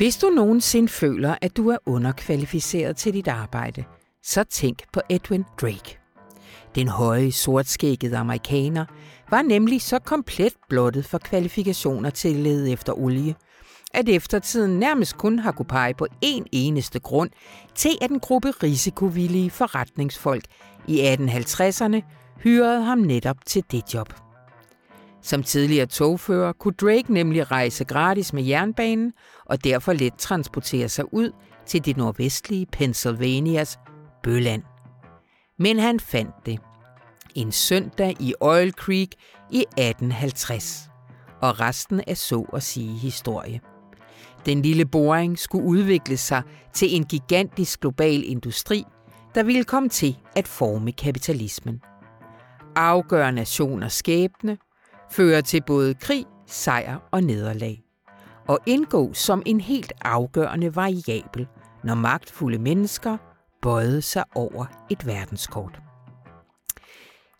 Hvis du nogensinde føler, at du er underkvalificeret til dit arbejde, så tænk på Edwin Drake. Den høje, sortskækkede amerikaner var nemlig så komplet blottet for kvalifikationer til at lede efter olie, at eftertiden nærmest kun har kunne pege på én eneste grund til, at en gruppe risikovillige forretningsfolk i 1850'erne hyrede ham netop til det job. Som tidligere togfører kunne Drake nemlig rejse gratis med jernbanen og derfor let transportere sig ud til det nordvestlige Pennsylvanias Bøland. Men han fandt det en søndag i Oil Creek i 1850. Og resten er så at sige historie. Den lille boring skulle udvikle sig til en gigantisk global industri, der ville komme til at forme kapitalismen. Afgøre nationers skæbne, føre til både krig, sejr og nederlag. Og indgå som en helt afgørende variabel, når magtfulde mennesker bøjede sig over et verdenskort.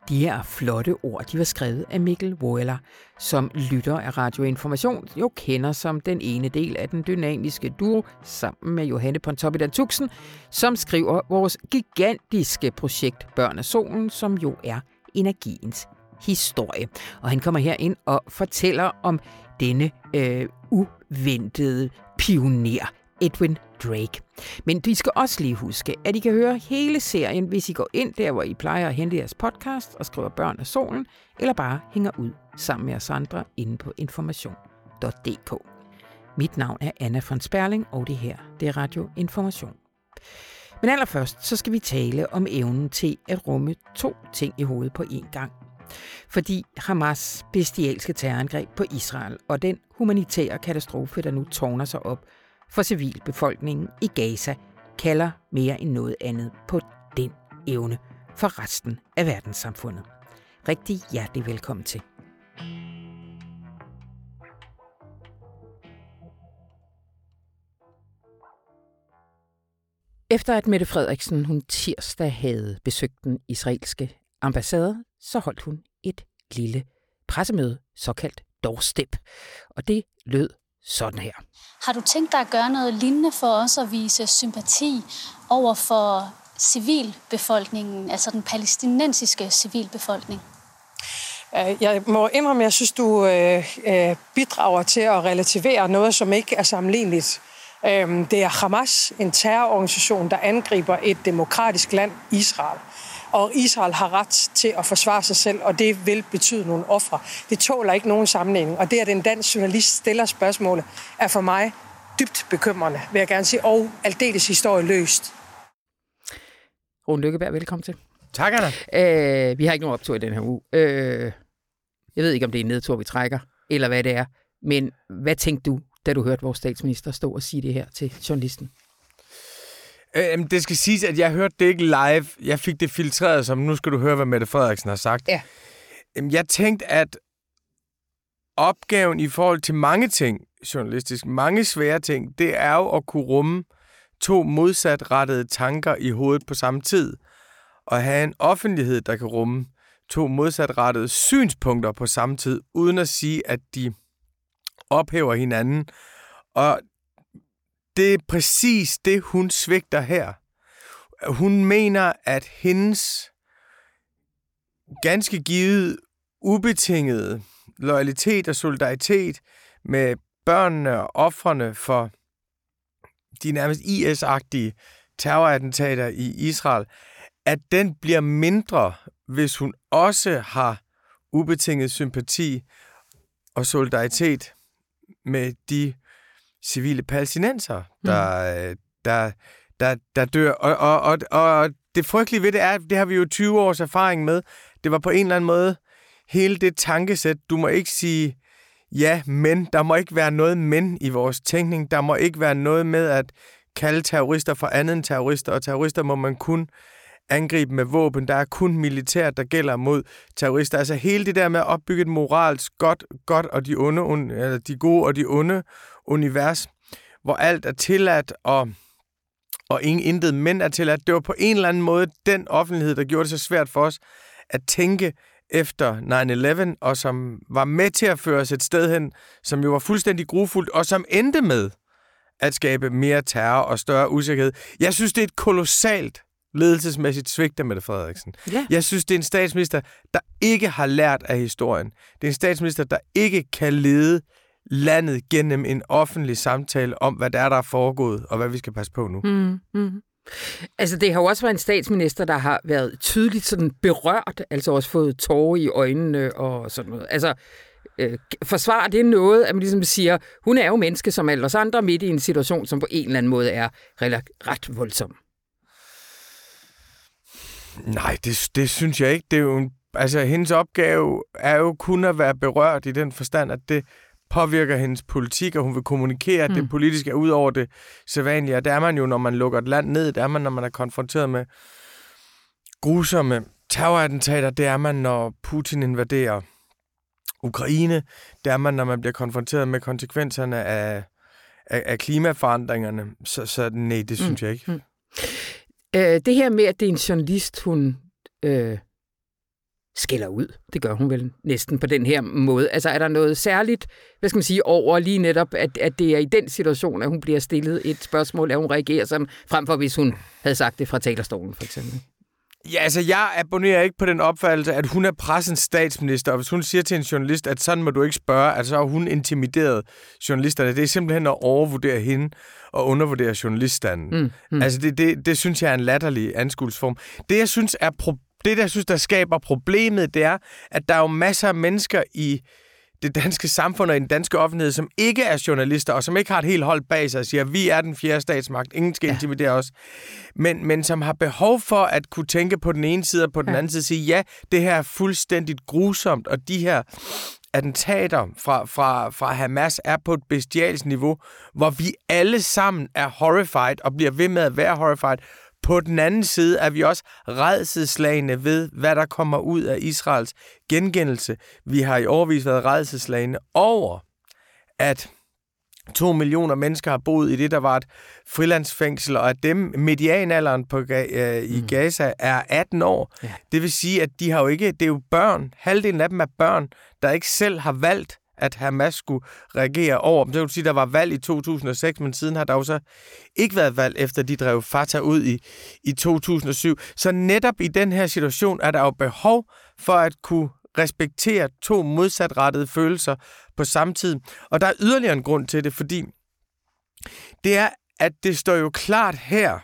De her flotte ord, de var skrevet af Mikkel Wohler, som lytter af Radioinformation jo kender som den ene del af den dynamiske duo, sammen med Johanne Pontoppidan Tuxen, som skriver vores gigantiske projekt Børn af Solen, som jo er energiens historie. Og han kommer her ind og fortæller om denne øh, uventede pioner, Edwin Drake. Men de skal også lige huske, at I kan høre hele serien, hvis I går ind der, hvor I plejer at hente jeres podcast og skriver Børn af Solen, eller bare hænger ud sammen med os andre inde på information.dk. Mit navn er Anna von Sperling, og det her det er Radio Information. Men allerførst så skal vi tale om evnen til at rumme to ting i hovedet på én gang. Fordi Hamas bestialske terrorangreb på Israel og den humanitære katastrofe, der nu tårner sig op for civilbefolkningen i Gaza kalder mere end noget andet på den evne for resten af verdenssamfundet. Rigtig hjertelig velkommen til. Efter at Mette Frederiksen hun tirsdag havde besøgt den israelske ambassade, så holdt hun et lille pressemøde, såkaldt doorstep. Og det lød sådan her. Har du tænkt dig at gøre noget lignende for os at vise sympati over for civilbefolkningen, altså den palæstinensiske civilbefolkning? Øh, jeg må indrømme, at jeg synes, du øh, øh, bidrager til at relativere noget, som ikke er sammenligneligt. Øh, det er Hamas, en terrororganisation, der angriber et demokratisk land, Israel og Israel har ret til at forsvare sig selv, og det vil betyde nogle ofre. Det tåler ikke nogen sammenligning, og det, at en dansk journalist stiller spørgsmålet, er for mig dybt bekymrende, vil jeg gerne sige, og aldeles historie løst. Rune Lykkeberg, velkommen til. Tak, Anna. Øh, vi har ikke nogen optur i den her uge. Øh, jeg ved ikke, om det er en nedtur, vi trækker, eller hvad det er. Men hvad tænkte du, da du hørte vores statsminister stå og sige det her til journalisten? Øh, det skal siges, at jeg hørte det ikke live. Jeg fik det filtreret som, nu skal du høre, hvad Mette Frederiksen har sagt. Ja. Jeg tænkte, at opgaven i forhold til mange ting, journalistisk, mange svære ting, det er jo at kunne rumme to modsatrettede tanker i hovedet på samme tid. Og have en offentlighed, der kan rumme to modsatrettede synspunkter på samme tid, uden at sige, at de ophæver hinanden. Og det er præcis det, hun svigter her. Hun mener, at hendes ganske givet ubetingede loyalitet og solidaritet med børnene og offrene for de nærmest IS-agtige terrorattentater i Israel, at den bliver mindre, hvis hun også har ubetinget sympati og solidaritet med de civile palæstinenser, der, mm. der, der, der dør. Og, og, og, og det frygtelige ved det er, det har vi jo 20 års erfaring med, det var på en eller anden måde hele det tankesæt, du må ikke sige ja, men. Der må ikke være noget men i vores tænkning. Der må ikke være noget med at kalde terrorister for andet end terrorister, og terrorister må man kun angribe med våben. Der er kun militær, der gælder mod terrorister. Altså hele det der med at opbygge et moralsk godt, godt og de, onde, eller de gode og de onde univers, hvor alt er tilladt, og, og ingen intet men er tilladt. Det var på en eller anden måde den offentlighed, der gjorde det så svært for os at tænke efter 9-11, og som var med til at føre os et sted hen, som jo var fuldstændig grufuldt, og som endte med, at skabe mere terror og større usikkerhed. Jeg synes, det er et kolossalt ledelsesmæssigt svigt af Mette Frederiksen. Ja. Jeg synes, det er en statsminister, der ikke har lært af historien. Det er en statsminister, der ikke kan lede landet gennem en offentlig samtale om, hvad der er, der er foregået, og hvad vi skal passe på nu. Mm, mm. Altså, det har jo også været en statsminister, der har været tydeligt sådan berørt, altså også fået tårer i øjnene og sådan noget. Altså, øh, forsvarer det noget, at man ligesom siger, hun er jo menneske som alle os andre midt i en situation, som på en eller anden måde er ret voldsom? Nej, det, det synes jeg ikke. Det er jo en, altså, hendes opgave er jo kun at være berørt i den forstand, at det påvirker hendes politik, og hun vil kommunikere, at mm. det politiske er ud over det sædvanlige. Og det er man jo, når man lukker et land ned. Det er man, når man er konfronteret med grusomme terrorattentater. Det er man, når Putin invaderer Ukraine. Det er man, når man bliver konfronteret med konsekvenserne af, af, af klimaforandringerne. Så, så nej, det synes mm. jeg ikke. Mm. Øh, det her med, at det er en journalist, hun øh, skiller ud, det gør hun vel næsten på den her måde. Altså er der noget særligt, hvad skal man sige, over lige netop, at, at det er i den situation, at hun bliver stillet et spørgsmål, at hun reagerer sådan, frem for hvis hun havde sagt det fra talerstolen for eksempel? Ja, altså jeg abonnerer ikke på den opfattelse, at hun er pressens statsminister, og hvis hun siger til en journalist, at sådan må du ikke spørge, at så har hun intimideret journalisterne. Det er simpelthen at overvurdere hende og undervurdere journaliststanden. Mm, mm. Altså det, det, det synes jeg er en latterlig anskuelsform. Det jeg synes er pro- det, der synes, der skaber problemet, det er, at der er jo masser af mennesker i det danske samfund og i den danske offentlighed, som ikke er journalister, og som ikke har et helt hold bag sig og siger, vi er den fjerde statsmagt, ingen skal ja. intimidere os, men, men som har behov for at kunne tænke på den ene side og på den ja. anden side, sige, ja, det her er fuldstændigt grusomt, og de her attentater fra, fra, fra Hamas er på et bestialsk niveau, hvor vi alle sammen er horrified og bliver ved med at være horrified, på den anden side er vi også redselslagende ved, hvad der kommer ud af Israels gengældelse. Vi har i overvis været redselslagende over, at to millioner mennesker har boet i det, der var et frilandsfængsel, og at dem, medianalderen på, øh, i mm. Gaza er 18 år. Ja. Det vil sige, at de har jo ikke, det er jo børn, halvdelen af dem er børn, der ikke selv har valgt at Hamas skulle reagere over dem. Det vil sige, at der var valg i 2006, men siden har der jo så ikke været valg, efter de drev Fatah ud i, i 2007. Så netop i den her situation er der jo behov for at kunne respektere to modsatrettede følelser på samme tid. Og der er yderligere en grund til det, fordi det er, at det står jo klart her,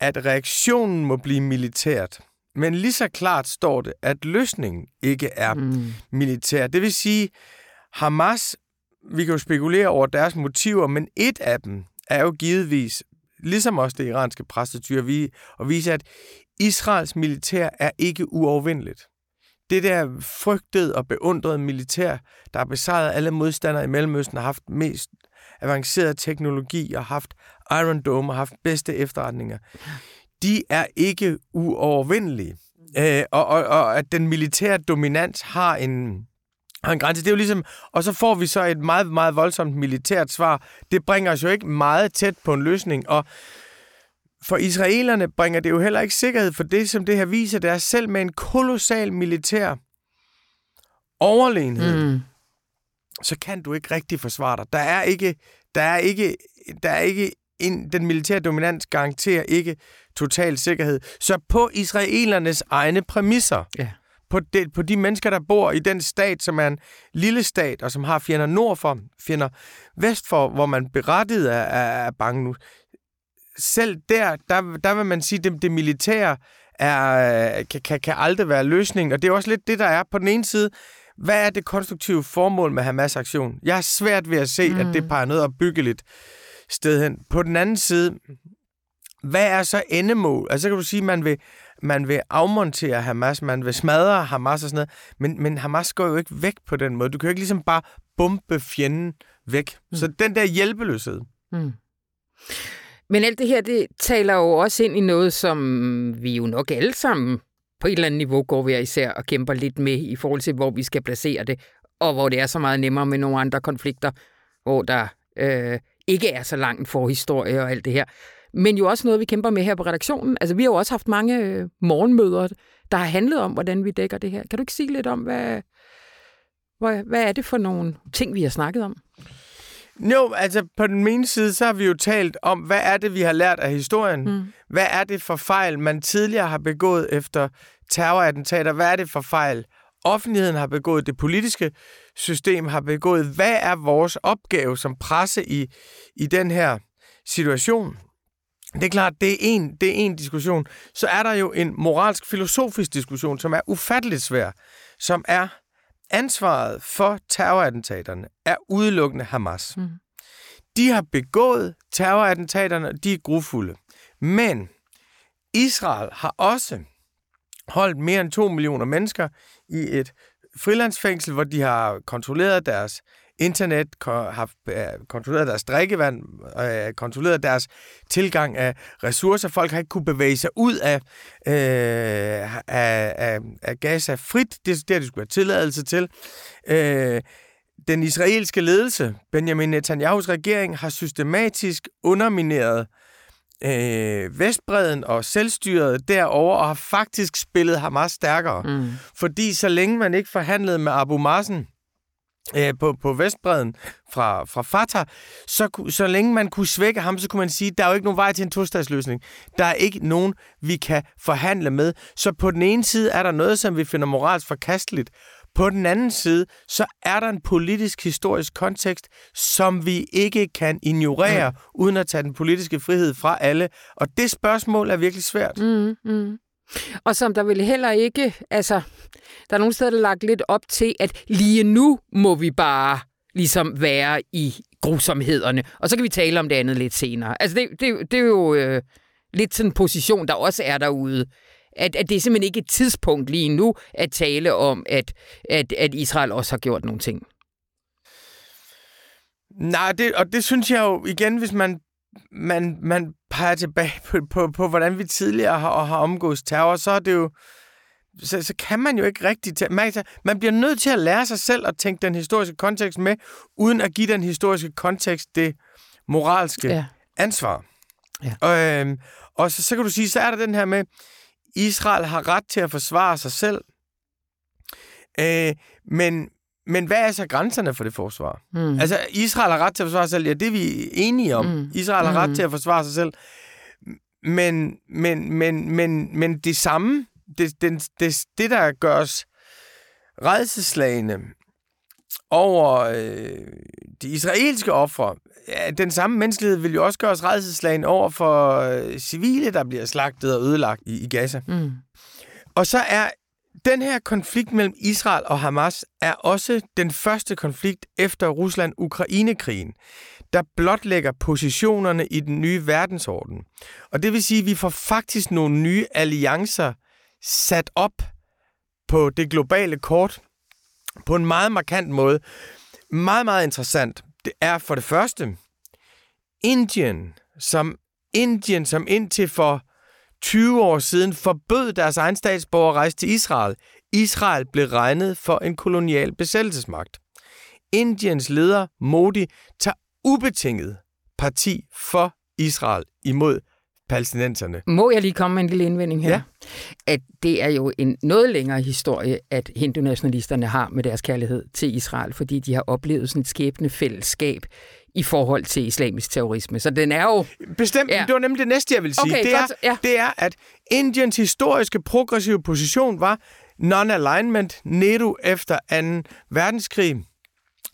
at reaktionen må blive militært. Men lige så klart står det, at løsningen ikke er mm. militær. Det vil sige, Hamas, vi kan jo spekulere over deres motiver, men et af dem er jo givetvis, ligesom også det iranske præstestyre, vi, at vise, at Israels militær er ikke uovervindeligt. Det der frygtede og beundrede militær, der har besejret alle modstandere i Mellemøsten, har haft mest avanceret teknologi og haft Iron Dome og haft bedste efterretninger de er ikke uovervindelige. Øh, og, og, og at den militære dominans har en, har en grænse. Det er jo ligesom, og så får vi så et meget, meget voldsomt militært svar. Det bringer os jo ikke meget tæt på en løsning, og for israelerne bringer det jo heller ikke sikkerhed for det, som det her viser. Det er selv med en kolossal militær overlegenhed, mm. så kan du ikke rigtig forsvare dig. Der er ikke, der er ikke, der er ikke en, den militære dominans garanterer ikke total sikkerhed. Så på israelernes egne præmisser, ja. på, de, på de mennesker, der bor i den stat, som er en lille stat, og som har fjender nord for, fjender vest for, hvor man berettiget er, er, er bange nu. Selv der, der, der vil man sige, at det, det militære er, kan, kan, kan aldrig være løsningen. Og det er også lidt det, der er på den ene side. Hvad er det konstruktive formål med Hamas-aktion? Jeg har svært ved at se, mm. at det mm. peger noget opbyggeligt sted hen. På den anden side, hvad er så endemål? Altså, så kan du sige, at man vil, man vil afmontere Hamas, man vil smadre Hamas og sådan noget, men, men Hamas går jo ikke væk på den måde. Du kan jo ikke ligesom bare bombe fjenden væk. Mm. Så den der hjælpeløshed. Mm. Men alt det her, det taler jo også ind i noget, som vi jo nok alle sammen på et eller andet niveau går vi især og kæmper lidt med i forhold til, hvor vi skal placere det, og hvor det er så meget nemmere med nogle andre konflikter, hvor der øh, ikke er så langt for historie og alt det her. Men jo også noget, vi kæmper med her på redaktionen. Altså, vi har jo også haft mange øh, morgenmøder, der har handlet om, hvordan vi dækker det her. Kan du ikke sige lidt om, hvad, hvad, hvad er det for nogle ting, vi har snakket om? Jo, altså på den ene side, så har vi jo talt om, hvad er det, vi har lært af historien? Mm. Hvad er det for fejl, man tidligere har begået efter terrorattentater? Hvad er det for fejl, offentligheden har begået, det politiske system har begået? Hvad er vores opgave som presse i, i den her situation? Det er klart, det er, en, det er en diskussion. Så er der jo en moralsk-filosofisk diskussion, som er ufatteligt svær, som er ansvaret for terrorattentaterne er udelukkende Hamas. Mm. De har begået terrorattentaterne, de er grufulde. Men Israel har også holdt mere end 2 millioner mennesker i et frilandsfængsel, hvor de har kontrolleret deres internet, har kontrolleret deres drikkevand, øh, kontrolleret deres tilgang af ressourcer. Folk har ikke kunne bevæge sig ud af, øh, af, af, af Gaza frit. Det er det, de skulle have tilladelse til. Øh, den israelske ledelse, Benjamin Netanyahus regering, har systematisk undermineret øh, Vestbreden og selvstyret derover og har faktisk spillet Hamas stærkere. Mm. Fordi så længe man ikke forhandlede med Abu Mazen, øh, på, på Vestbreden fra, fra Fatah, så, så længe man kunne svække ham, så kunne man sige, der er jo ikke nogen vej til en tostatsløsning. Der er ikke nogen, vi kan forhandle med. Så på den ene side er der noget, som vi finder moralsk forkasteligt. På den anden side, så er der en politisk historisk kontekst, som vi ikke kan ignorere, mm. uden at tage den politiske frihed fra alle. Og det spørgsmål er virkelig svært. Mm, mm. Og som der vil heller ikke, altså, der er nogle steder, der er lagt lidt op til, at lige nu må vi bare ligesom være i grusomhederne, og så kan vi tale om det andet lidt senere. Altså, det, det, det er jo øh, lidt sådan en position, der også er derude. At, at det er simpelthen ikke et tidspunkt lige nu at tale om, at, at, at Israel også har gjort nogle ting. Nej, det, og det synes jeg jo igen, hvis man man, man peger tilbage på, på, på, hvordan vi tidligere har, har omgået terror, så er det jo så, så kan man jo ikke rigtig... Man, man bliver nødt til at lære sig selv at tænke den historiske kontekst med, uden at give den historiske kontekst det moralske ja. ansvar. Ja. Og, øhm, og så, så kan du sige, så er der den her med, Israel har ret til at forsvare sig selv, øh, men, men hvad er så grænserne for det forsvar? Mm. Altså, Israel har ret til at forsvare sig selv. Ja, det er vi enige om. Mm. Israel har ret mm. til at forsvare sig selv. Men, men, men, men, men det samme, det, det, det, det der gør os redselslagende over øh, de israelske ofre, ja, den samme menneskelighed vil jo også gøre os redselslagende over for øh, civile, der bliver slagtet og ødelagt i, i Gaza. Mm. Og så er den her konflikt mellem Israel og Hamas er også den første konflikt efter Rusland-Ukraine-krigen, der blotlægger positionerne i den nye verdensorden. Og det vil sige, at vi får faktisk nogle nye alliancer sat op på det globale kort på en meget markant måde. Meget, meget interessant. Det er for det første Indien, som Indien, som indtil for 20 år siden forbød deres egen statsborger at rejse til Israel. Israel blev regnet for en kolonial besættelsesmagt. Indiens leder Modi tager ubetinget parti for Israel imod palæstinenserne. Må jeg lige komme med en lille indvending her? Ja. At det er jo en noget længere historie, at hindu-nationalisterne har med deres kærlighed til Israel, fordi de har oplevet sådan et skæbne fællesskab i forhold til islamisk terrorisme. Så den er jo... Bestemt, ja. det var nemlig det næste, jeg vil sige. Okay, det, godt, er, ja. det er, at Indiens historiske progressive position var non-alignment, Nehru efter 2. verdenskrig.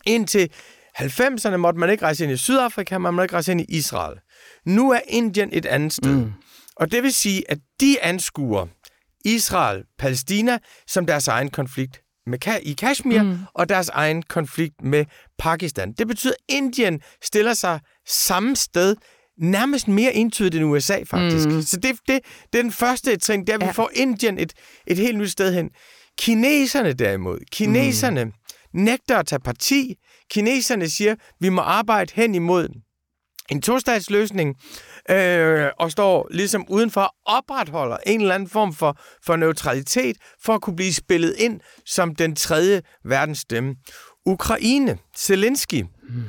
Indtil 90'erne måtte man ikke rejse ind i Sydafrika, man måtte ikke rejse ind i Israel. Nu er Indien et andet sted. Mm. Og det vil sige, at de anskuer Israel-Palæstina som deres egen konflikt med i Kashmir mm. og deres egen konflikt med Pakistan. Det betyder, at Indien stiller sig samme sted, nærmest mere entydigt end USA, faktisk. Mm. Så det, det, det er den første trin, der vi ja. får Indien et, et helt nyt sted hen. Kineserne derimod, kineserne mm. nægter at tage parti. Kineserne siger, vi må arbejde hen imod en tostatsløsning, øh, og står ligesom udenfor og opretholder en eller anden form for, for neutralitet, for at kunne blive spillet ind som den tredje verdens stemme. Ukraine, Zelensky, hmm.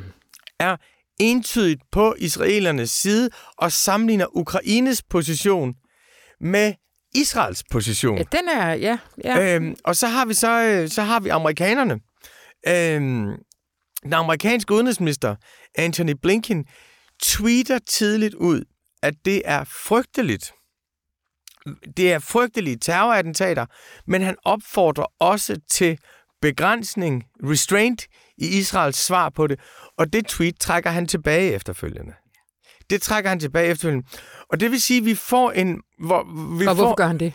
er entydigt på israelernes side og sammenligner Ukraines position med Israels position. Ja, den er, ja. ja. Øhm, og så har vi så, øh, så har vi amerikanerne, øhm, Den amerikanske udenrigsminister, Anthony Blinken, tweeter tidligt ud, at det er frygteligt. Det er frygtelige terrorattentater, men han opfordrer også til begrænsning, restraint, i Israels svar på det. Og det tweet trækker han tilbage efterfølgende. Det trækker han tilbage efterfølgende. Og det vil sige, at vi får en... Hvor, vi Og får, hvorfor gør han det?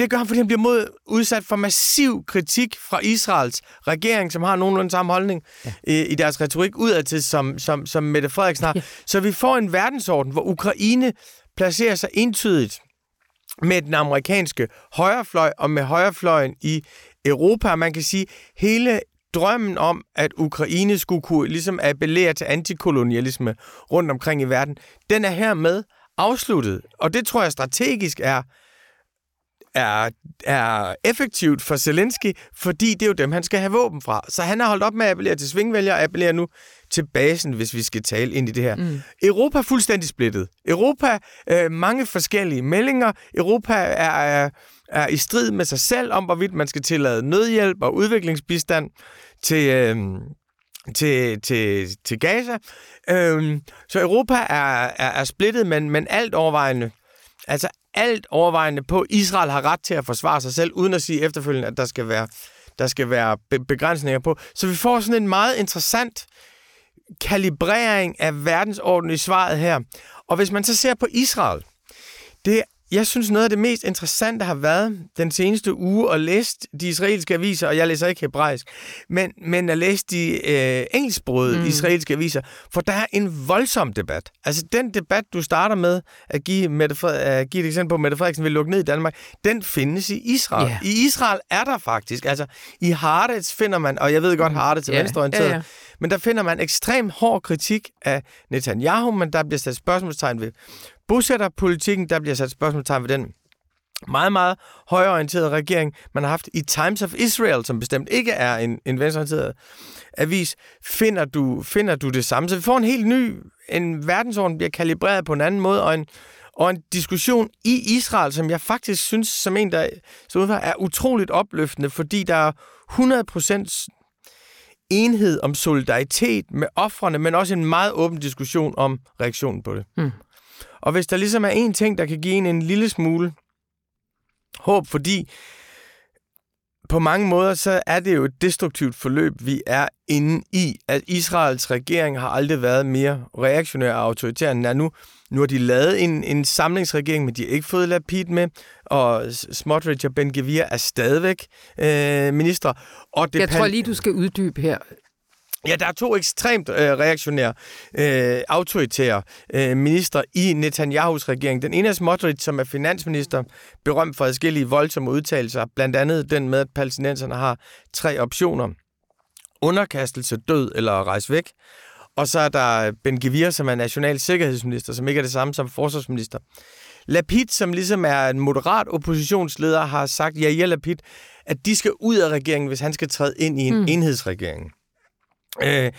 Det gør han, fordi han bliver mod, udsat for massiv kritik fra Israels regering, som har nogenlunde samme holdning ja. i, i deres retorik udadtil, som, som, som Mette Frederiksen har. Ja. Så vi får en verdensorden, hvor Ukraine placerer sig entydigt med den amerikanske højrefløj og med højrefløjen i Europa. Man kan sige, hele drømmen om, at Ukraine skulle kunne ligesom appellere til antikolonialisme rundt omkring i verden, den er hermed afsluttet. Og det tror jeg strategisk er er, er effektivt for Zelensky, fordi det er jo dem, han skal have våben fra. Så han har holdt op med at appellere til svingvælgere og appellerer nu til basen, hvis vi skal tale ind i det her. Mm. Europa er fuldstændig splittet. Europa, øh, mange forskellige meldinger. Europa er, er, er i strid med sig selv om, hvorvidt man skal tillade nødhjælp og udviklingsbistand til... Øh, til, til, til Gaza. Øhm, så Europa er, er, er splittet, men, men alt overvejende altså alt overvejende på, at Israel har ret til at forsvare sig selv, uden at sige efterfølgende, at der skal være, der skal være be- begrænsninger på. Så vi får sådan en meget interessant kalibrering af verdensordenen i svaret her. Og hvis man så ser på Israel, det jeg synes, noget af det mest interessante har været den seneste uge at læse de israelske aviser, og jeg læser ikke hebraisk, men, men at læse de øh, engelsksprogede mm. israelske aviser, for der er en voldsom debat. Altså den debat, du starter med at give, Mette, at give et eksempel på, at Mette Frederiksen vil lukke ned i Danmark, den findes i Israel. Yeah. I Israel er der faktisk, altså i Haaretz finder man, og jeg ved godt, mm. Haaretz er yeah. venstreorienteret, yeah, yeah. men der finder man ekstrem hård kritik af Netanyahu, men der bliver sat spørgsmålstegn ved bosætterpolitikken, der bliver sat spørgsmålstegn ved den meget, meget højorienterede regering, man har haft i Times of Israel, som bestemt ikke er en, en venstreorienteret avis, finder du, finder du det samme. Så vi får en helt ny, en verdensorden bliver kalibreret på en anden måde, og en, og en diskussion i Israel, som jeg faktisk synes, som en, der så er utroligt opløftende, fordi der er 100% enhed om solidaritet med offrene, men også en meget åben diskussion om reaktionen på det. Mm. Og hvis der ligesom er en ting, der kan give en en lille smule håb, fordi på mange måder, så er det jo et destruktivt forløb, vi er inde i. At Israels regering har aldrig været mere reaktionær og autoritær, end er nu. Nu har de lavet en, en samlingsregering, men de har ikke fået Lapid med, og Smotrich og Ben Gvir er stadigvæk øh, minister. Og det Jeg tror lige, du skal uddybe her. Ja, der er to ekstremt øh, reaktionære, øh, autoritære øh, minister i Netanyahus regering. Den ene er Smotrich, som er finansminister, berømt for adskillige voldsomme udtalelser, blandt andet den med, at palæstinenserne har tre optioner. Underkastelse, død eller rejse væk. Og så er der Ben Gvir, som er national sikkerhedsminister, som ikke er det samme som forsvarsminister. Lapid, som ligesom er en moderat oppositionsleder, har sagt, ja, ja, Lapid, at de skal ud af regeringen, hvis han skal træde ind i en mm. enhedsregering. Øh,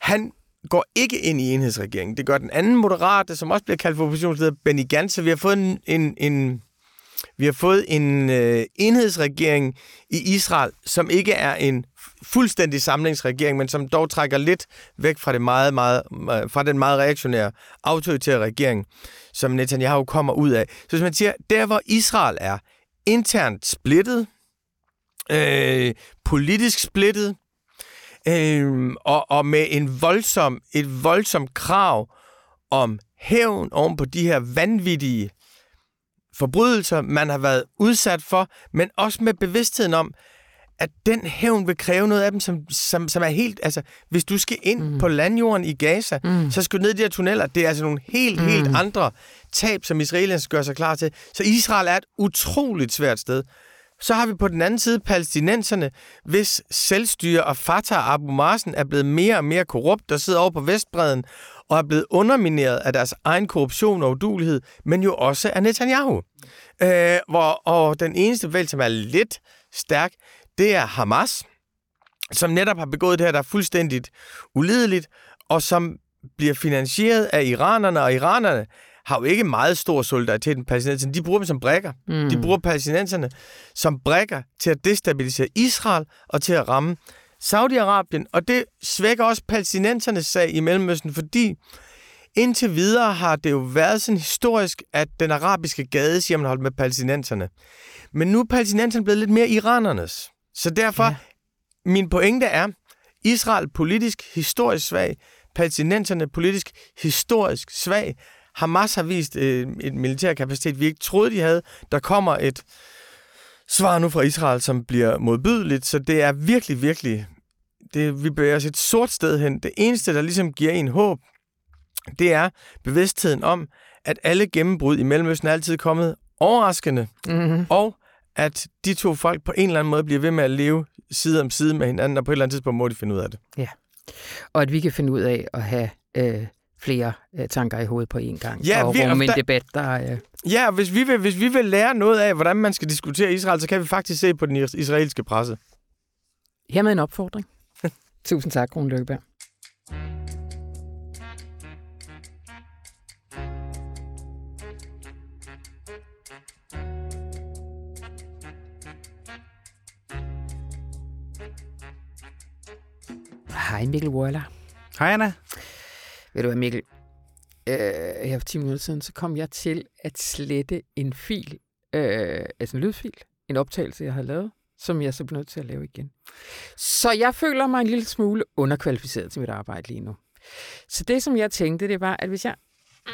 han går ikke ind i enhedsregeringen. Det gør den anden moderate, som også bliver kaldt for oppositionsleder, Benny Gantz. Så vi har fået en, en, en vi har fået en øh, enhedsregering i Israel, som ikke er en fuldstændig samlingsregering, men som dog trækker lidt væk fra, det meget, meget, øh, fra den meget reaktionære, autoritære regering, som Netanyahu kommer ud af. Så hvis man siger, der hvor Israel er internt splittet, øh, politisk splittet, øh, og, og med en voldsom, et voldsomt krav om hævn oven på de her vanvittige forbrydelser, man har været udsat for, men også med bevidstheden om, at den hævn vil kræve noget af dem, som, som, som er helt... Altså, hvis du skal ind mm. på landjorden i Gaza, mm. så skal du ned i de her tunneller. Det er altså nogle helt, mm. helt andre tab, som israelerne gøre sig klar til. Så Israel er et utroligt svært sted. Så har vi på den anden side palæstinenserne, hvis selvstyre og Fatah Abu Marsen er blevet mere og mere korrupt, der sidder over på Vestbreden og er blevet undermineret af deres egen korruption og udulighed, men jo også af Netanyahu. Øh, hvor, og den eneste valg, som er lidt stærk, det er Hamas, som netop har begået det her, der er fuldstændigt ulideligt, og som bliver finansieret af iranerne, og iranerne har jo ikke meget stor solidaritet med palæstinenserne. De bruger dem som brækker. Mm. De bruger palæstinenserne som brækker til at destabilisere Israel og til at ramme Saudi-Arabien, og det svækker også palæstinensernes sag i Mellemøsten, fordi indtil videre har det jo været sådan historisk, at den arabiske gade siger, man holdt med palæstinenserne. Men nu er palæstinenserne blevet lidt mere iranernes. Så derfor, ja. min pointe er, Israel politisk historisk svag, palæstinenserne politisk historisk svag, Hamas har vist øh, en militær kapacitet, vi ikke troede, de havde. Der kommer et svar nu fra Israel, som bliver modbydeligt, så det er virkelig, virkelig... Det, vi bevæger os et sort sted hen. Det eneste, der ligesom giver en håb, det er bevidstheden om, at alle gennembrud i Mellemøsten er altid kommet overraskende, mm-hmm. og at de to folk på en eller anden måde bliver ved med at leve side om side med hinanden, og på et eller andet tidspunkt må de finde ud af det. Ja, og at vi kan finde ud af at have øh, flere øh, tanker i hovedet på én gang, ja, og vi, rumme en der, debat, der... Øh... Ja, hvis vi, vil, hvis vi vil lære noget af, hvordan man skal diskutere Israel, så kan vi faktisk se på den israelske presse. Hermed en opfordring. Tusind tak, Rune Løkkeberg. Hej Mikkel Waller. Hej Anna. Ved du hvad Mikkel, øh, her for 10 minutter siden, så kom jeg til at slette en fil, øh, altså en lydfil, en optagelse, jeg havde lavet, som jeg så blev nødt til at lave igen. Så jeg føler mig en lille smule underkvalificeret til mit arbejde lige nu. Så det, som jeg tænkte, det var, at hvis jeg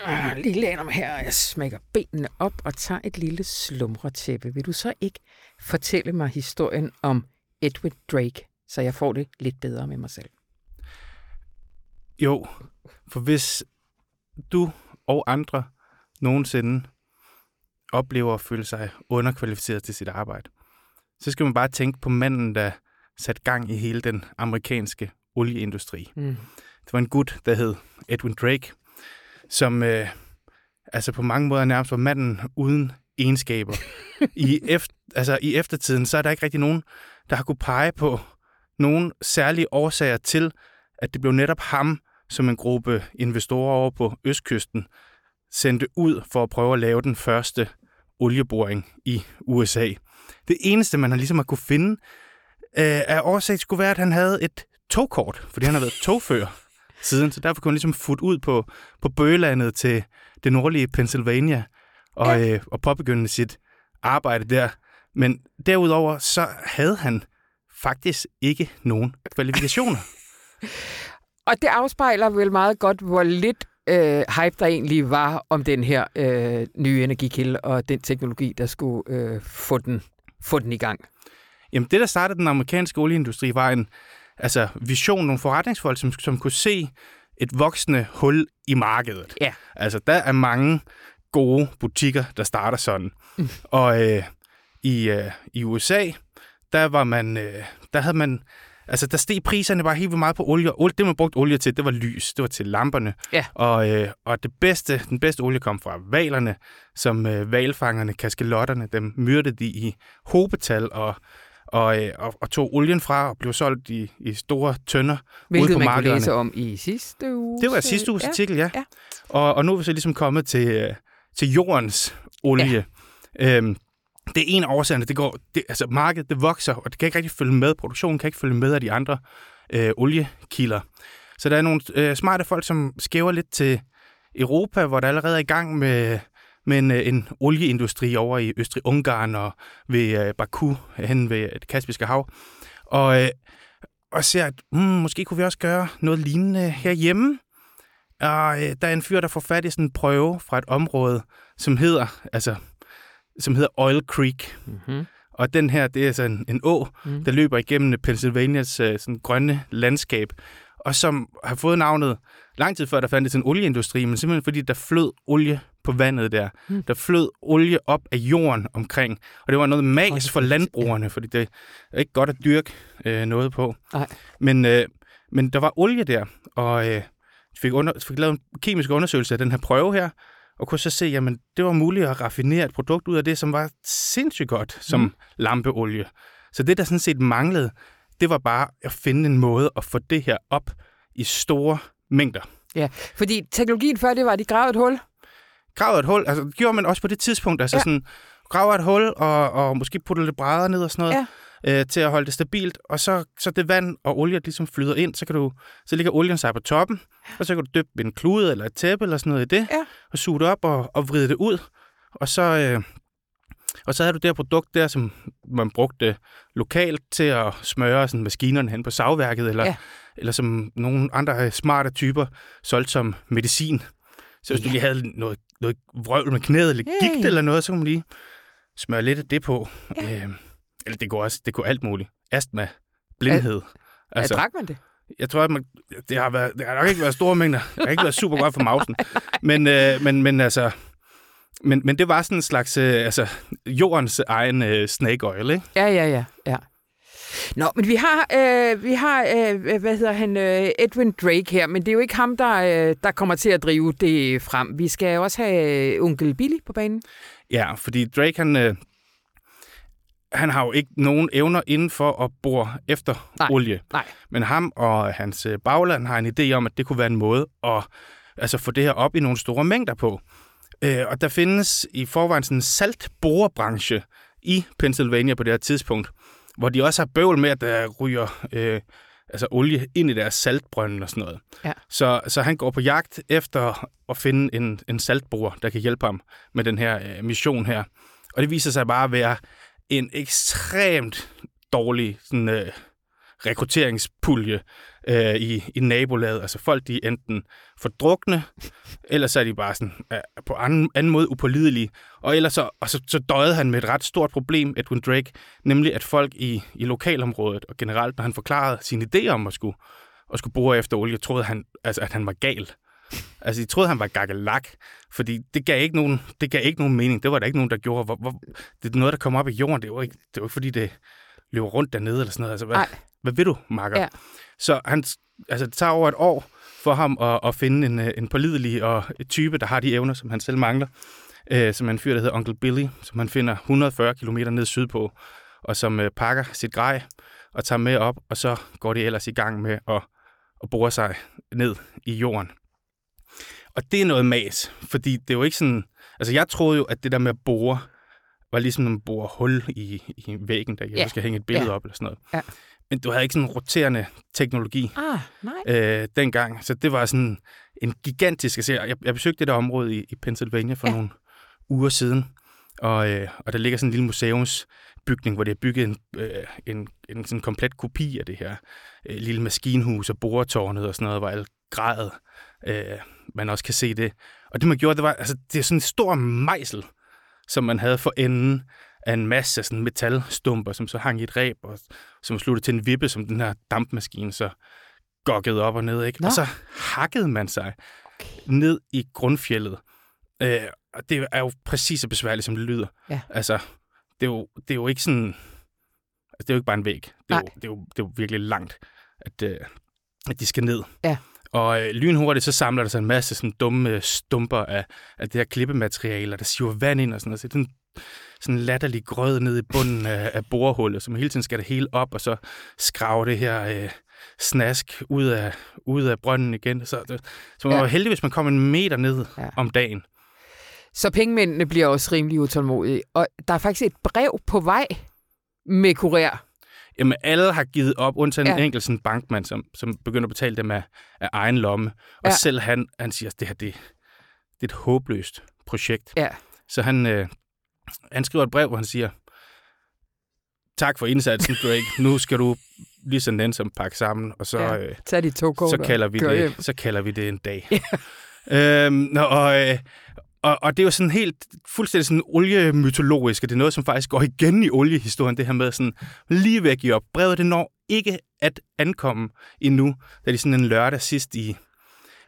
øh, lige læner mig her, og jeg smækker benene op og tager et lille slumretæppe, vil du så ikke fortælle mig historien om Edward Drake, så jeg får det lidt bedre med mig selv? Jo, for hvis du og andre nogensinde oplever at føle sig underkvalificeret til sit arbejde, så skal man bare tænke på manden, der satte gang i hele den amerikanske olieindustri. Mm. Det var en gut, der hed Edwin Drake, som øh, altså på mange måder nærmest var manden uden egenskaber. I, efter, altså, I eftertiden, så er der ikke rigtig nogen, der har kunne pege på nogen særlige årsager til, at det blev netop ham, som en gruppe investorer over på Østkysten sendte ud for at prøve at lave den første olieboring i USA. Det eneste, man har ligesom har kunne finde øh, af årsag, skulle være, at han havde et togkort, fordi han har været togfører siden, så derfor kunne han ligesom futte ud på, på bøgelandet til det nordlige Pennsylvania og, ja. øh, og påbegynde sit arbejde der. Men derudover så havde han faktisk ikke nogen kvalifikationer. Og det afspejler vel meget godt, hvor lidt øh, hype der egentlig var om den her øh, nye energikilde og den teknologi, der skulle øh, få, den, få den i gang. Jamen det, der startede den amerikanske olieindustri, var en altså, vision, nogle forretningsfolk, som, som kunne se et voksende hul i markedet. Ja. Altså, der er mange gode butikker, der starter sådan. Mm. Og øh, i, øh, i USA, der var man, øh, der havde man Altså, der steg priserne bare helt vildt meget på olie. olie. Det, man brugte olie til, det var lys. Det var til lamperne. Ja. Og, øh, og det bedste, den bedste olie kom fra valerne, som øh, valfangerne, kaskelotterne, dem myrdede de i hobetal og, og, øh, og, og tog olien fra og blev solgt i, i store tønder Hvilket ude på man markederne. kunne læse om i sidste uge. Det var sidste uges ja. artikel, ja. ja. Og, og nu er vi så ligesom kommet til, øh, til jordens olie. Ja. Øhm, det er en af årsagerne. Det går, det, altså markedet det vokser, og det kan ikke rigtig følge med. Produktionen kan ikke følge med af de andre øh, oliekilder. Så der er nogle øh, smarte folk, som skæver lidt til Europa, hvor der allerede er i gang med, med en, øh, en olieindustri over i Østrig-Ungarn og ved øh, Baku, hen ved det Kaspiske Hav. Og, øh, og ser, at mm, måske kunne vi også gøre noget lignende herhjemme. Og øh, der er en fyr, der får fat i sådan en prøve fra et område, som hedder, altså som hedder Oil Creek. Mm-hmm. Og den her, det er sådan en, en å, mm. der løber igennem Pennsylvanias uh, sådan grønne landskab, og som har fået navnet lang tid før, der fandtes en olieindustri, men simpelthen fordi der flød olie på vandet der. Mm. Der flød olie op af jorden omkring, og det var noget magisk for landbrugerne, fordi det er ikke godt at dyrke øh, noget på. Nej. Men, øh, men der var olie der, og øh, fik, under, fik lavet en kemisk undersøgelse af den her prøve her, og kunne så se, jamen det var muligt at raffinere et produkt ud af det, som var sindssygt godt som mm. lampeolie. Så det, der sådan set manglede, det var bare at finde en måde at få det her op i store mængder. Ja, fordi teknologien før det var, at de gravede et hul. Gravede et hul, altså det gjorde man også på det tidspunkt, altså ja. sådan, graver et hul og, og måske putter lidt brædder ned og sådan noget. Øh, til at holde det stabilt, og så, så det vand og olie ligesom flyder ind, så, kan du, så ligger olien sig på toppen, og så kan du dyppe en klude eller et tæppe eller sådan noget i det, Ja. og suge det op og, og vride det ud, og så, øh, og så havde du det her produkt der, som man brugte lokalt til at smøre sådan maskinerne hen på savværket, eller, Ja. eller som nogle andre smarte typer solgte som medicin. Så hvis ja. Du lige havde noget, noget vrøvl med knæet, eller Ja, gigt eller noget, så kunne man lige smøre lidt af det på. Ja. Øh, eller det går også det går alt muligt. Astma, blindhed. Altså, drak man det? Jeg tror, at man, det, har været, det har nok ikke været store mængder. Det har ikke været super godt for mausen. Men, øh, men, men altså... Men, men det var sådan en slags øh, altså, jordens egen øh, snake oil, ikke? Ja, ja, ja. ja. Nå, men vi har, øh, vi har øh, hvad hedder han, øh, Edwin Drake her, men det er jo ikke ham, der, øh, der kommer til at drive det frem. Vi skal også have øh, onkel Billy på banen. Ja, fordi Drake, han, øh, han har jo ikke nogen evner inden for at bore efter Nej, olie. nej. Men ham og hans øh, bagland har en idé om, at det kunne være en måde at altså, få det her op i nogle store mængder på. Øh, og der findes i forvejen sådan en saltborebranche i Pennsylvania på det her tidspunkt, hvor de også har bøvl med, at der ryger øh, altså olie ind i deres saltbrønde og sådan noget. Ja. Så, så han går på jagt efter at finde en, en saltborer, der kan hjælpe ham med den her øh, mission her. Og det viser sig bare at være en ekstremt dårlig sådan, øh, rekrutteringspulje øh, i, i nabolaget. Altså folk, de er enten fordrukne, eller så er de bare sådan, øh, på anden, anden måde upålidelige. Og ellers så, og så, så døjede han med et ret stort problem, Edwin Drake, nemlig at folk i, i lokalområdet, og generelt, når han forklarede sine idéer om at skulle, at skulle bore efter olie, troede han, altså, at han var gal. Altså, de troede, han var gakkelak, fordi det gav, ikke nogen, det gav ikke nogen mening. Det var der ikke nogen, der gjorde. Hvor, hvor, det er noget, der kommer op i jorden. Det var ikke, det var ikke fordi, det løber rundt dernede eller sådan noget. Altså, hvad, Nej. hvad vil du, Marker? Ja. Så han, altså, det tager over et år for ham at, at finde en, øh, en pålidelig og et type, der har de evner, som han selv mangler. Øh, som er en fyr, der hedder Onkel Billy, som han finder 140 km ned sydpå, og som øh, pakker sit grej og tager med op, og så går de ellers i gang med at, at bore sig ned i jorden. Og det er noget mas, fordi det er jo ikke sådan... Altså, jeg troede jo, at det der med at bore, var ligesom at bore hul i, i væggen, der jeg Ja. skal hænge et billede Ja. op eller sådan noget. Ja. Men du havde ikke sådan en roterende teknologi Ah, nej. øh, dengang. Så det var sådan en gigantisk... Altså, jeg, jeg besøgte det der område i, i Pennsylvania for Ja. nogle uger siden, og, øh, og der ligger sådan en lille museumsbygning, hvor det er bygget en, øh, en, en sådan komplet kopi af det her øh, lille maskinhus og boretårnet og sådan noget, hvor alt græd, øh, man også kan se det. Og det man gjorde, det var, altså det er sådan en stor mejsel, som man havde for enden af en masse sådan metalstumper, som så hang i et ræb, og som sluttede til en vippe, som den her dampmaskine så gokkede op og ned. Ikke? Nå. Og så hakkede man sig ned i grundfjellet. Øh, og det er jo præcis så besværligt, som det lyder. Ja. Altså, det er jo, det er jo ikke sådan... Altså, det er jo ikke bare en væg. Det er, Nej. jo, det er, jo, det er jo virkelig langt, at, øh, at de skal ned. Ja. Og øh, lynhurtigt, så samler der sig en masse sådan dumme øh, stumper af, af det her klippemateriale, der siver vand ind og sådan noget. Så det er sådan, sådan en latterlig grød ned i bunden af, af borehullet, som hele tiden skal det hele op, og så skrave det her øh, snask ud af, ud af brønden igen. Så, det, så man Ja. var heldig, hvis man kom en meter ned ja. om dagen. Så pengemændene bliver også rimelig utålmodige. Og der er faktisk et brev på vej med kurér. Jamen, alle har givet op, undtagen Ja. en enkelt sådan bankmand, som, som begynder at betale dem af, af egen lomme. Og Ja. selv han, han siger, at det her det, det er et håbløst projekt. Ja. Så han, øh, han skriver et brev, hvor han siger, tak for indsatsen, Drake. Nu skal du lige så nænsom pakke sammen, og så, Ja. øh, Tag de to så, kalder vi kør hjem. det, så kalder vi det en dag. øhm, og, øh, og, og det er jo sådan helt fuldstændig sådan oliemytologisk, og det er noget, som faktisk går igen i oliehistorien, det her med sådan lige at give op. Brevet, det når ikke at ankomme endnu, da det er sådan en lørdag sidst i,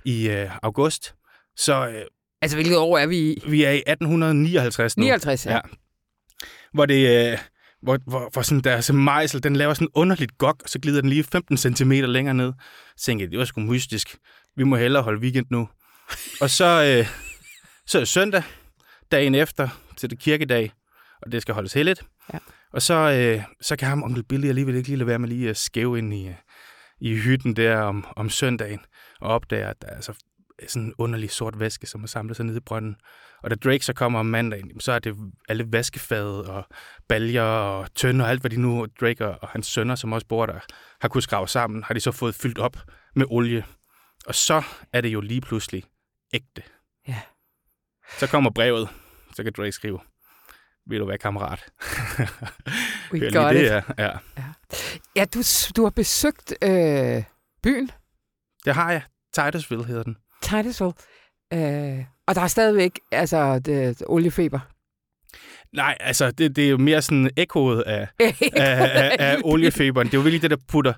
i øh, august. Så øh, Altså, hvilket år er vi i? vi er i 1859 nu. 59, ja. Ja. Hvor det... Øh, hvor, hvor, hvor sådan deres mejsel, den laver sådan underligt gok, og så glider den lige 15 cm længere ned. Så tænkte jeg, det var sgu mystisk. Vi må hellere holde weekend nu. og så, øh, så søndag, dagen efter, til det kirkedag, og det skal holdes heldigt. Ja. Og så, øh, så kan ham onkel Billy alligevel ikke lige lade være med lige at skæve ind i, øh, i hytten der om, om søndagen, og opdager, at der er altså sådan en underlig sort væske, som har samlet sig nede i brønden. Og da Drake så kommer om mandagen, så er det alle vaskefade og baljer og tønder og alt, hvad de nu, Drake og hans sønner, som også bor der, har kunnet skrave sammen, har de så fået fyldt op med olie. Og så er det jo lige pludselig ægte. Ja. Så kommer brevet, så kan Drake skrive, vil du være kammerat? We Hør got lige it. det, ja. ja. Ja, du, du har besøgt øh, byen, Det har jeg. Titusville hedder den. Titusville, øh, og der er stadigvæk altså, det, oliefeber. Nej, altså, det, det er jo mere sådan ekkoet af, af, af, af oliefeberen. Det er jo virkelig det, der putter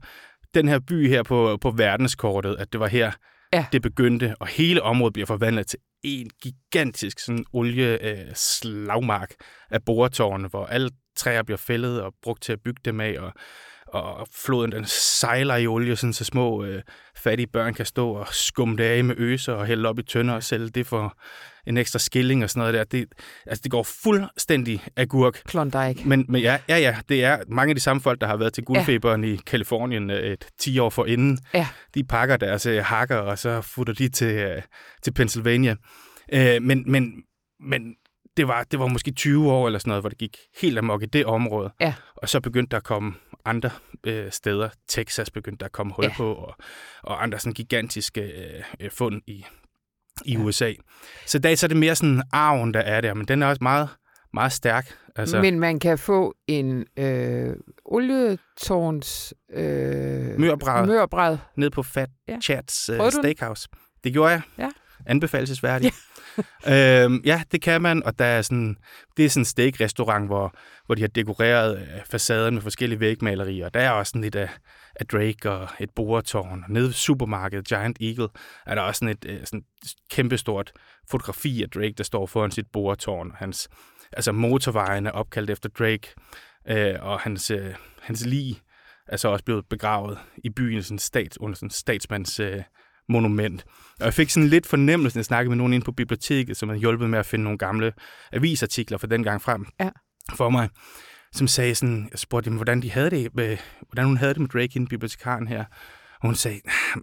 den her by her på, på verdenskortet, at det var her, Ja. det begyndte, og hele området bliver forvandlet til en gigantisk sådan olieslagmark øh, af boretårne, hvor alle træer bliver fældet og brugt til at bygge dem af, og, og floden den sejler i olie, sådan så små øh, fattige børn kan stå og skumme det af med øser og hælde op i tønder og sælge det for en ekstra skilling og sådan noget der. Det, altså, det går fuldstændig agurk. Klondike. Men, men ja, ja, ja, det er mange af de samme folk, der har været til guldfeberen ja. i Kalifornien øh, et 10 år forinden. Ja. De pakker deres øh, hakker, og så futter de til, øh, til Pennsylvania. Øh, men, men, men det var, det var måske 20 år eller sådan noget, hvor det gik helt amok i det område. Ja. Og så begyndte der at komme andre øh, steder. Texas begyndte der at komme hul Ja. på, og, og andre sådan gigantiske øh, øh, fund i, i Ja. USA. Så i dag så er det mere sådan arven, der er der, men den er også meget, meget stærk. Altså, Men man kan få en øh, olietårns øh, Mørbræd. mørbræd. ned på Fat Ja. Chats den? Steakhouse. Det gjorde jeg. Ja. Anbefalesværdigt. Ja. øhm, ja, det kan man, og der er sådan, det er sådan en steak-restaurant, hvor, hvor de har dekoreret øh, facaden med forskellige vægmalerier. Der er også sådan lidt af, af Drake og et boretårn. Og nede ved supermarkedet Giant Eagle er der også sådan et øh, sådan kæmpestort fotografi af Drake, der står foran sit boretårn. Hans, altså motorvejen er opkaldt efter Drake, øh, og hans, øh, hans lig er så også blevet begravet i byen sådan stat, under sådan en statsmands øh, monument. Og jeg fik sådan lidt fornemmelse, når jeg snakkede med nogen inde på biblioteket, som havde hjulpet med at finde nogle gamle avisartikler fra den gang frem Ja. for mig, som sagde sådan, jeg spurgte dem, hvordan de havde det, med, hvordan hun havde det med Drake, hende bibliotekaren her. Og hun sagde, "Ah,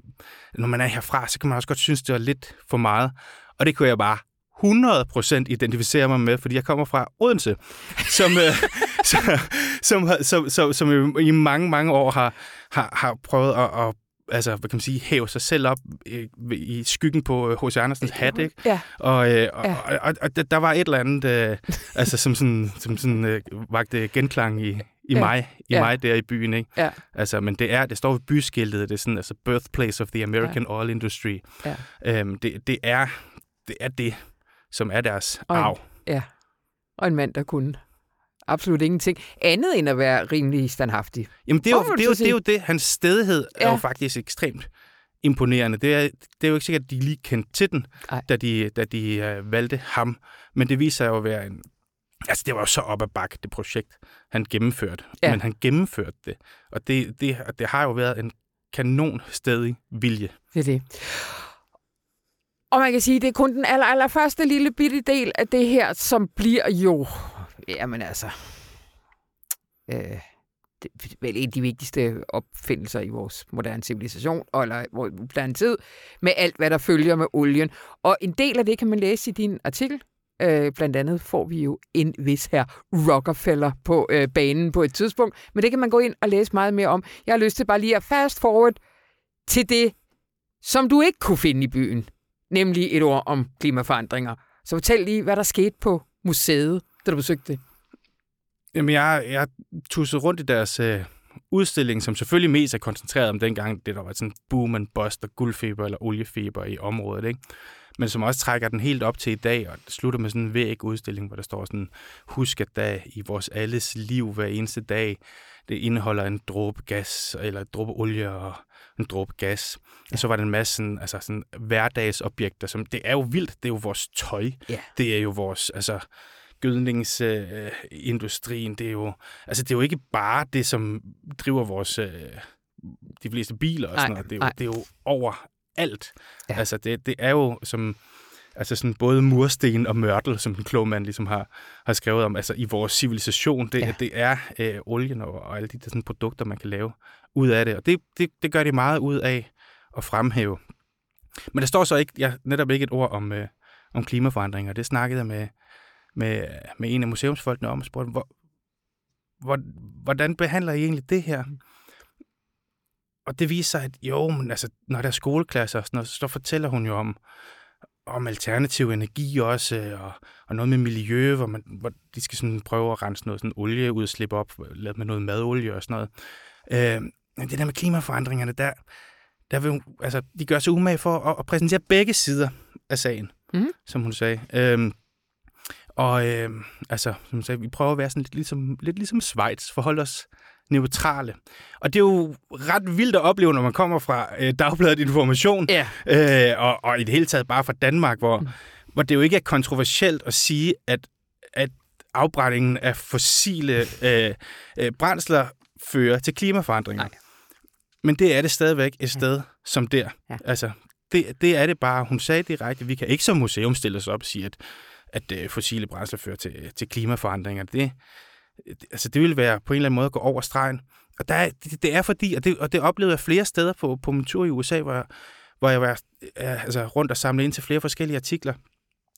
når man er herfra, så kan man også godt synes, det var lidt for meget. Og det kunne jeg bare 100% identificere mig med, fordi jeg kommer fra Odense, som, øh, som, som, som, som, som i mange, mange år har, har, har prøvet at, at altså, hvad kan man sige, hæve sig selv op i, i skyggen på øh, H.C. Andersens hat, ikke? Ja. Og, øh, og, Ja. og, og, og der- var et eller andet, øh, altså, som sådan, som sådan øh, vagte genklang i, i Ja. mig, i ja. mig der i byen, ikke? Ja. Altså, men det er, det står ved byskiltet, det er sådan, altså, birthplace of the American ja. oil industry. Ja. Øhm, det, det, er, det er det, som er deres Og en- arv. Ja. Og en mand, der kunne absolut ingenting. Andet end at være rimelig standhaftig. Jamen, det er, jo, det, er jo, det er jo det. Hans stedighed ja. Er jo faktisk ekstremt imponerende. Det er, det er jo ikke sikkert, at de lige kendte til den, Ej. da de, da de uh, valgte ham. Men det viser sig jo at være en... Altså, det var jo så op ad bakke, det projekt, han gennemførte. Ja. Men han gennemførte det. Og det, det, det har jo været en kanon stedig vilje. Det er det. Og man kan sige, at det er kun den aller, aller første lille bitte del af det her, som bliver jo, jamen altså, øh, det er vel en af de vigtigste opfindelser i vores moderne civilisation, eller vores moderne tid, med alt, hvad der følger med olien. Og en del af det kan man læse i din artikel. Øh, blandt andet får vi jo en vis her Rockefeller på øh, banen på et tidspunkt, men det kan man gå ind og læse meget mere om. Jeg har lyst til bare lige at fast forward til det, som du ikke kunne finde i byen, nemlig et ord om klimaforandringer. Så fortæl lige, hvad der skete på museet, da du besøgte det. Jamen, jeg, jeg tussede rundt i deres øh, udstilling, som selvfølgelig mest er koncentreret om dengang, det der var sådan boom and bust og guldfeber eller oliefeber i området, ikke? Men som også trækker den helt op til i dag, og det slutter med sådan en væg-udstilling, hvor der står sådan, husk at der i vores alles liv hver eneste dag, det indeholder en dråbe gas, eller en dråbe olie og en dråbe gas. Og så var der en masse sådan, altså sådan hverdagsobjekter, som det er jo vildt, det er jo vores tøj, Ja. det er jo vores, altså gødningsindustrien, øh, industrien, det er jo, altså det er jo ikke bare det, som driver vores, øh, de fleste biler og sådan Nej, noget, det er, jo, det er jo over alt. Ja. Altså det, det er jo som, altså sådan både mursten og mørtel, som den kloge mand ligesom har, har skrevet om, altså i vores civilisation, det, Ja. ja. det er øh, olien og, og alle de der sådan produkter, man kan lave ud af det, og det, det, det gør de meget ud af at fremhæve. Men der står så ikke, ja, netop ikke et ord om, øh, om klimaforandringer. Det snakkede jeg med, med, med en af museumsfolkene om og spurgte, hvor, hvor, hvordan behandler I egentlig det her? Og det viser sig, at jo, men altså, når der er skoleklasser og sådan noget, så fortæller hun jo om, om alternativ energi også, og, og noget med miljø, hvor, man, hvor de skal sådan prøve at rense noget sådan olieudslip op, lavet med noget madolie og sådan noget. Øh, men det der med klimaforandringerne, der, der vil, altså, de gør sig umage for at, at præsentere begge sider af sagen, Mhm. som hun sagde. Øh, og øh, altså, som hun sagde, vi prøver at være sådan lidt ligesom, lidt ligesom Schweiz, forholde os neutrale. Og det er jo ret vildt at opleve, når man kommer fra øh, Dagbladet Information, Ja. øh, og, og i det hele taget bare fra Danmark, hvor, mm. hvor det jo ikke er kontroversielt at sige, at, at afbrændingen af fossile øh, øh, brændsler fører til klimaforandringer. Nej. Men det er det stadigvæk et sted som der. Ja. Altså, det, det er det bare. Hun sagde direkte, vi kan ikke som museum stille os op og sige, at, at øh, fossile brændsler fører til, til klimaforandringer. Det, altså, det vil være på en eller anden måde at gå over stregen. Og der er, det, det er fordi, og det, og det oplevede jeg flere steder på, på min tur i USA, hvor jeg, hvor jeg var øh, altså, rundt og samle ind til flere forskellige artikler,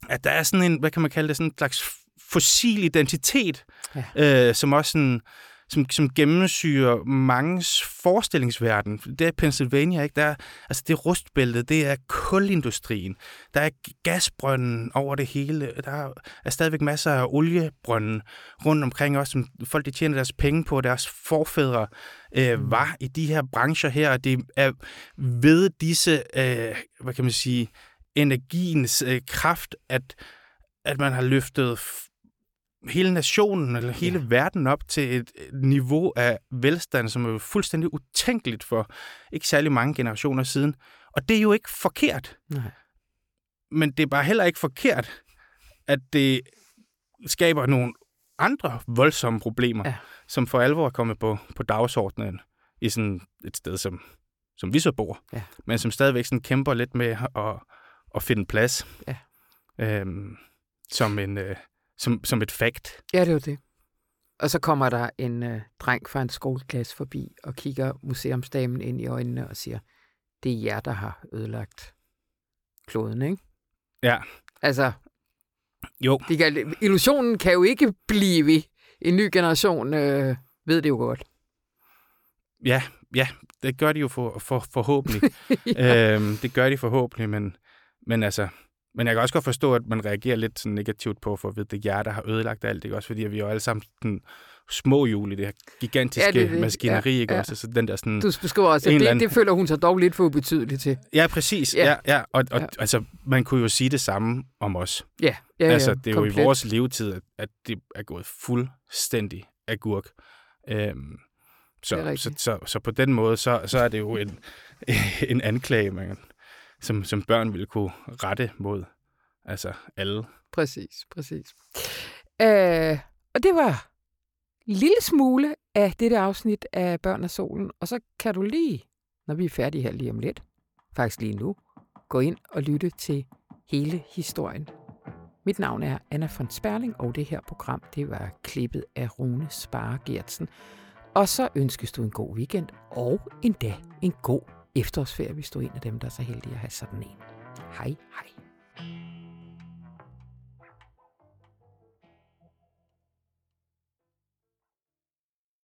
at der er sådan en, hvad kan man kalde det, sådan en slags fossil identitet, ja. øh, som også sådan, som, som gennemsyrer mangens forestillingsverden. Det er Pennsylvania, ikke? Der er, altså det rustbæltet, det er kulindustrien, der er gasbrønden over det hele, der er stadigvæk masser af oliebrønden rundt omkring også, som folk de tjener deres penge på, deres forfædre øh, var i de her brancher her, og det er ved disse, øh, hvad kan man sige, energiens øh, kraft, at, at man har løftet hele nationen eller hele ja. verden op til et niveau af velstand, som er fuldstændig utænkeligt for ikke særlig mange generationer siden. Og det er jo ikke forkert. Nej. Men det er bare heller ikke forkert, at det skaber nogle andre voldsomme problemer, ja. som for alvor er kommet på, på dagsordenen i sådan et sted, som, som vi så bor, Ja. men som stadigvæk sådan kæmper lidt med at, at finde plads Ja. øhm, som, en, øh, som, som et fakt. Ja, det er jo det. Og så kommer der en øh, dreng fra en skoleklasse forbi og kigger museumsdamen ind i øjnene og siger, det er jer, der har ødelagt kloden, ikke? Ja. Altså, Jo, de kan, illusionen kan jo ikke blive. En ny generation øh, ved det jo godt. ja, ja, det gør de jo for, for, forhåbentlig. ja. øhm, det gør de forhåbentlig, men, men altså... Men jeg kan også godt forstå, at man reagerer lidt sådan negativt på, for at vide, det er jer, der har ødelagt alt. Ikke? Også fordi, vi er jo alle sammen sådan små hjul i det her gigantiske Ja, det det. maskineri. Ja, Ikke? ja. Også? Så den der sådan... Du beskriver også, at det, anden- det føler hun sig dog lidt for ubetydeligt til. Ja, præcis. Ja. Ja, ja. Og, og Ja. altså, man kunne jo sige det samme om os. Ja, ja, altså, ja, det er jo komplet. i vores levetid, at, at det er gået fuldstændig agurk. Øhm, så, så, så, så på den måde, så, så er det jo en, en anklage, man, som, som børn ville kunne rette mod altså alle. Præcis, præcis. Øh, og det var en lille smule af dette afsnit af Børn af Solen. Og så kan du lige, når vi er færdige her lige om lidt, faktisk lige nu, gå ind og lytte til hele historien. Mit navn er Anna von Sperling, og det her program, det var klippet af Rune Spare Gertsen. Og så ønskes du en god weekend, og endda en god efterårsferie, hvis du er en af dem, der er så heldig at have sådan en. Hej, hej.